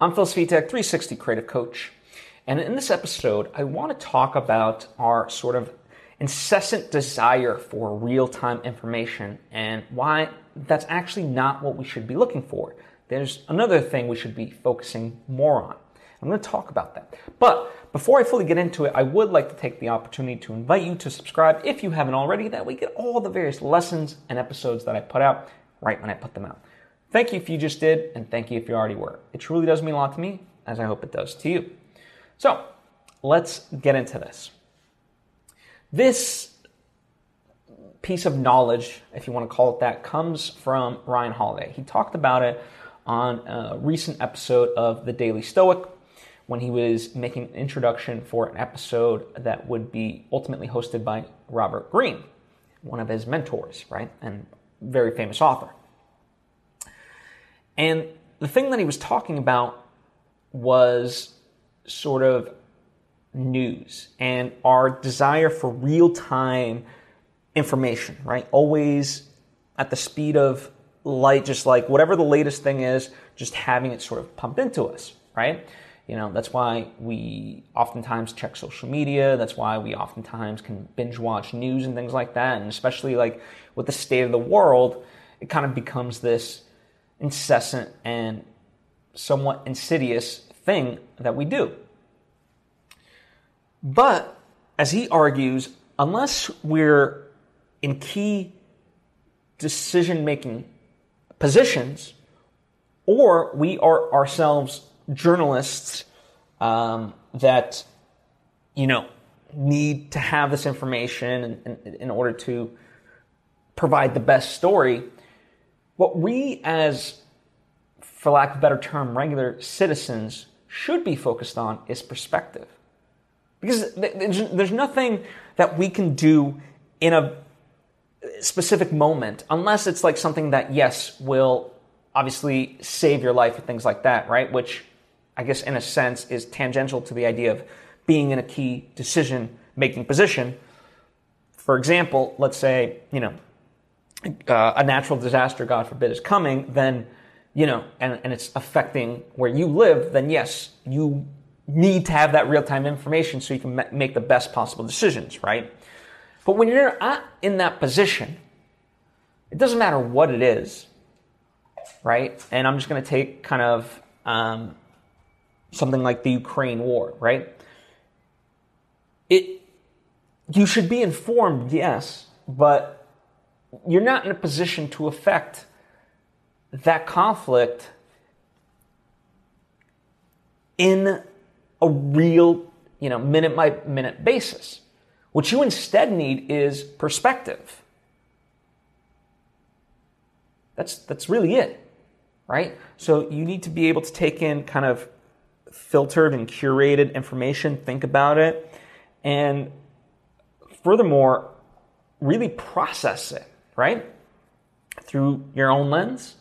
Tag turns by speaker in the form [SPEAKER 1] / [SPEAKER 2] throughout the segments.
[SPEAKER 1] I'm Phil Svitek, 360 Creative Coach. And in this episode, I want to talk about our sort of incessant desire for real time information and why that's actually not what we should be looking for. There's another thing we should be focusing more on. I'm going to talk about that. But before I fully get into it, I would like to take the opportunity to invite you to subscribe if you haven't already. That way, get all the various lessons and episodes that I put out right when I put them out. Thank you if you just did, and thank you if you already were. It truly does mean a lot to me, as I hope it does to you. So, let's get into this. This piece of knowledge, if you want to call it that, comes from Ryan Holiday. He talked about it on a recent episode of The Daily Stoic when he was making an introduction for an episode that would be ultimately hosted by Robert Greene, one of his mentors, right? And very famous author. And the thing that he was talking about was sort of news and our desire for real time information, right? Always at the speed of light, just like whatever the latest thing is, just having it sort of pumped into us, right? You know, that's why we oftentimes check social media. That's why we oftentimes can binge watch news and things like that. And especially like with the state of the world, it kind of becomes this incessant and somewhat insidious thing that we do. But as he argues, unless we're in key decision making positions, or we are ourselves journalists um, that, you know, need to have this information in, in, in order to provide the best story, what we, as, for lack of a better term, regular citizens should be focused on is perspective. Because there's nothing that we can do in a specific moment unless it's like something that, yes, will obviously save your life and things like that, right? Which I guess in a sense is tangential to the idea of being in a key decision making position. For example, let's say, you know, uh, a natural disaster, God forbid, is coming, then, you know, and, and it's affecting where you live, then yes, you need to have that real time information so you can make the best possible decisions, right? But when you're not in that position, it doesn't matter what it is, right? And I'm just going to take kind of um, something like the Ukraine war, right? It you should be informed, yes, but you're not in a position to affect that conflict in a real, you know, minute by minute basis. What you instead need is perspective. That's that's really it. Right? So you need to be able to take in kind of filtered and curated information, think about it, and furthermore, really process it right? Through your own lens,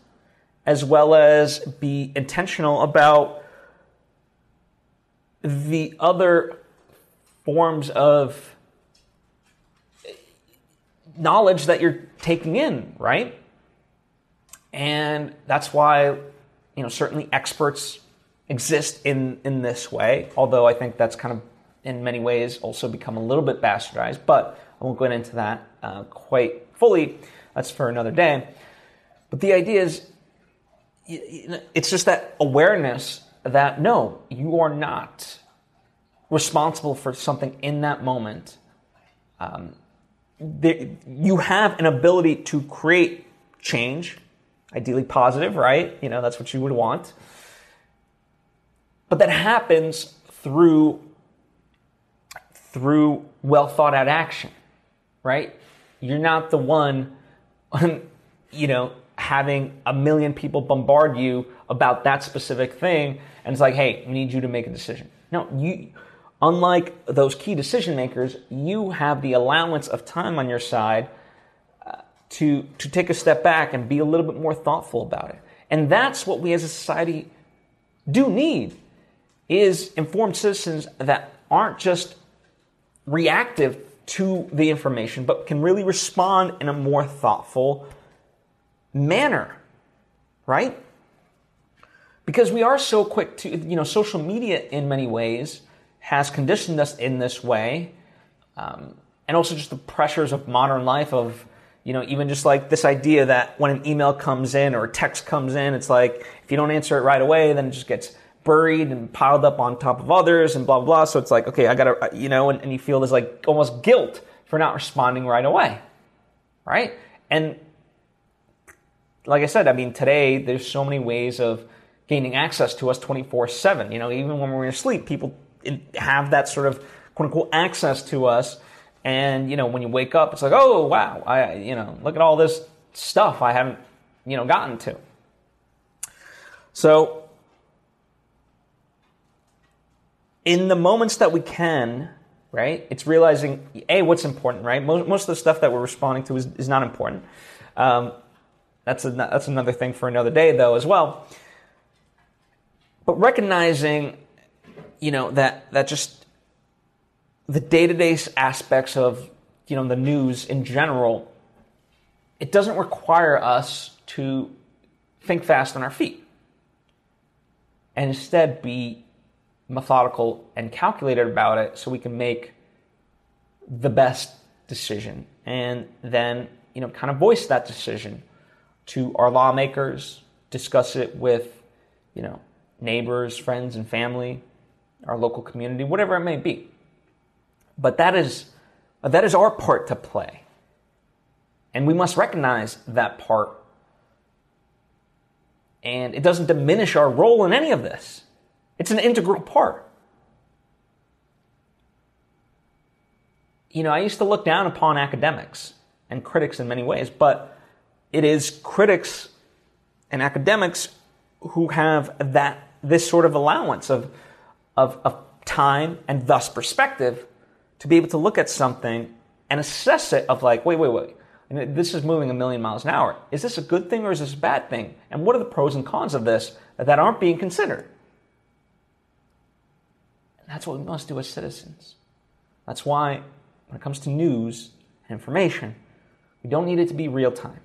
[SPEAKER 1] as well as be intentional about the other forms of knowledge that you're taking in, right? And that's why, you know, certainly experts exist in, in this way, although I think that's kind of in many ways also become a little bit bastardized, but I won't go into that uh, quite fully. That's for another day. But the idea is, it's just that awareness that no, you are not responsible for something in that moment. Um, you have an ability to create change, ideally positive, right? You know, that's what you would want. But that happens through through well thought out action, right? You're not the one, you know, having a million people bombard you about that specific thing, and it's like, hey, we need you to make a decision. No, you, unlike those key decision makers, you have the allowance of time on your side uh, to to take a step back and be a little bit more thoughtful about it. And that's what we as a society do need is informed citizens that aren't just reactive to the information, but can really respond in a more thoughtful manner, right? because we are so quick to, you know, social media in many ways has conditioned us in this way. Um, and also just the pressures of modern life of, you know, even just like this idea that when an email comes in or a text comes in, it's like if you don't answer it right away, then it just gets buried and piled up on top of others and blah, blah, blah. So it's like, okay, I gotta, uh, you know, and, and you feel this like almost guilt for not responding right away. Right? And like I said, I mean, today there's so many ways of gaining access to us 24 7. You know, even when we're asleep, people have that sort of quote unquote access to us. And, you know, when you wake up, it's like, oh, wow, I, you know, look at all this stuff I haven't, you know, gotten to. So, in the moments that we can, right, it's realizing, A, what's important, right? Most, most of the stuff that we're responding to is, is not important. Um, that's, a, that's another thing for another day, though, as well. But recognizing you know that that just the day-to-day aspects of you know the news in general it doesn't require us to think fast on our feet and instead be methodical and calculated about it so we can make the best decision and then you know kind of voice that decision to our lawmakers discuss it with you know neighbors friends and family our local community, whatever it may be. But that is, that is our part to play. And we must recognize that part. And it doesn't diminish our role in any of this, it's an integral part. You know, I used to look down upon academics and critics in many ways, but it is critics and academics who have that this sort of allowance of of, of time and thus perspective to be able to look at something and assess it of like, wait, wait, wait. This is moving a million miles an hour. Is this a good thing or is this a bad thing? And what are the pros and cons of this that aren't being considered? That's what we must do as citizens. That's why, when it comes to news and information, we don't need it to be real time.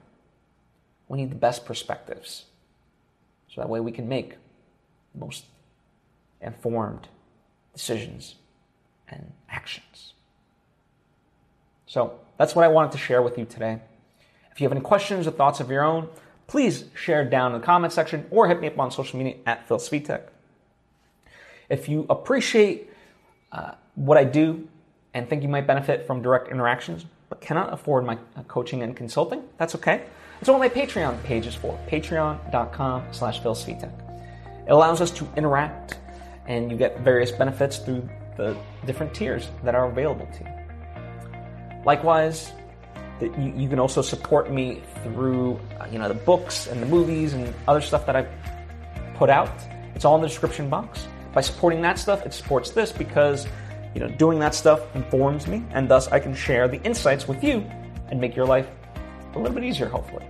[SPEAKER 1] We need the best perspectives. So that way we can make the most informed decisions and actions. So that's what I wanted to share with you today. If you have any questions or thoughts of your own, please share down in the comment section or hit me up on social media at Phil Svitek. If you appreciate uh, what I do and think you might benefit from direct interactions, but cannot afford my uh, coaching and consulting, that's okay. That's what my Patreon page is for, patreon.com slash Phil Svitek. It allows us to interact and you get various benefits through the different tiers that are available to you. Likewise, you, you can also support me through uh, you know the books and the movies and other stuff that I put out. It's all in the description box. By supporting that stuff, it supports this because you know doing that stuff informs me, and thus I can share the insights with you and make your life a little bit easier, hopefully.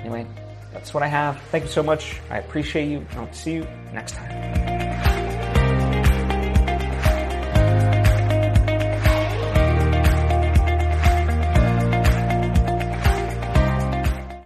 [SPEAKER 1] Anyway, that's what I have. Thank you so much. I appreciate you. I'll see you next time.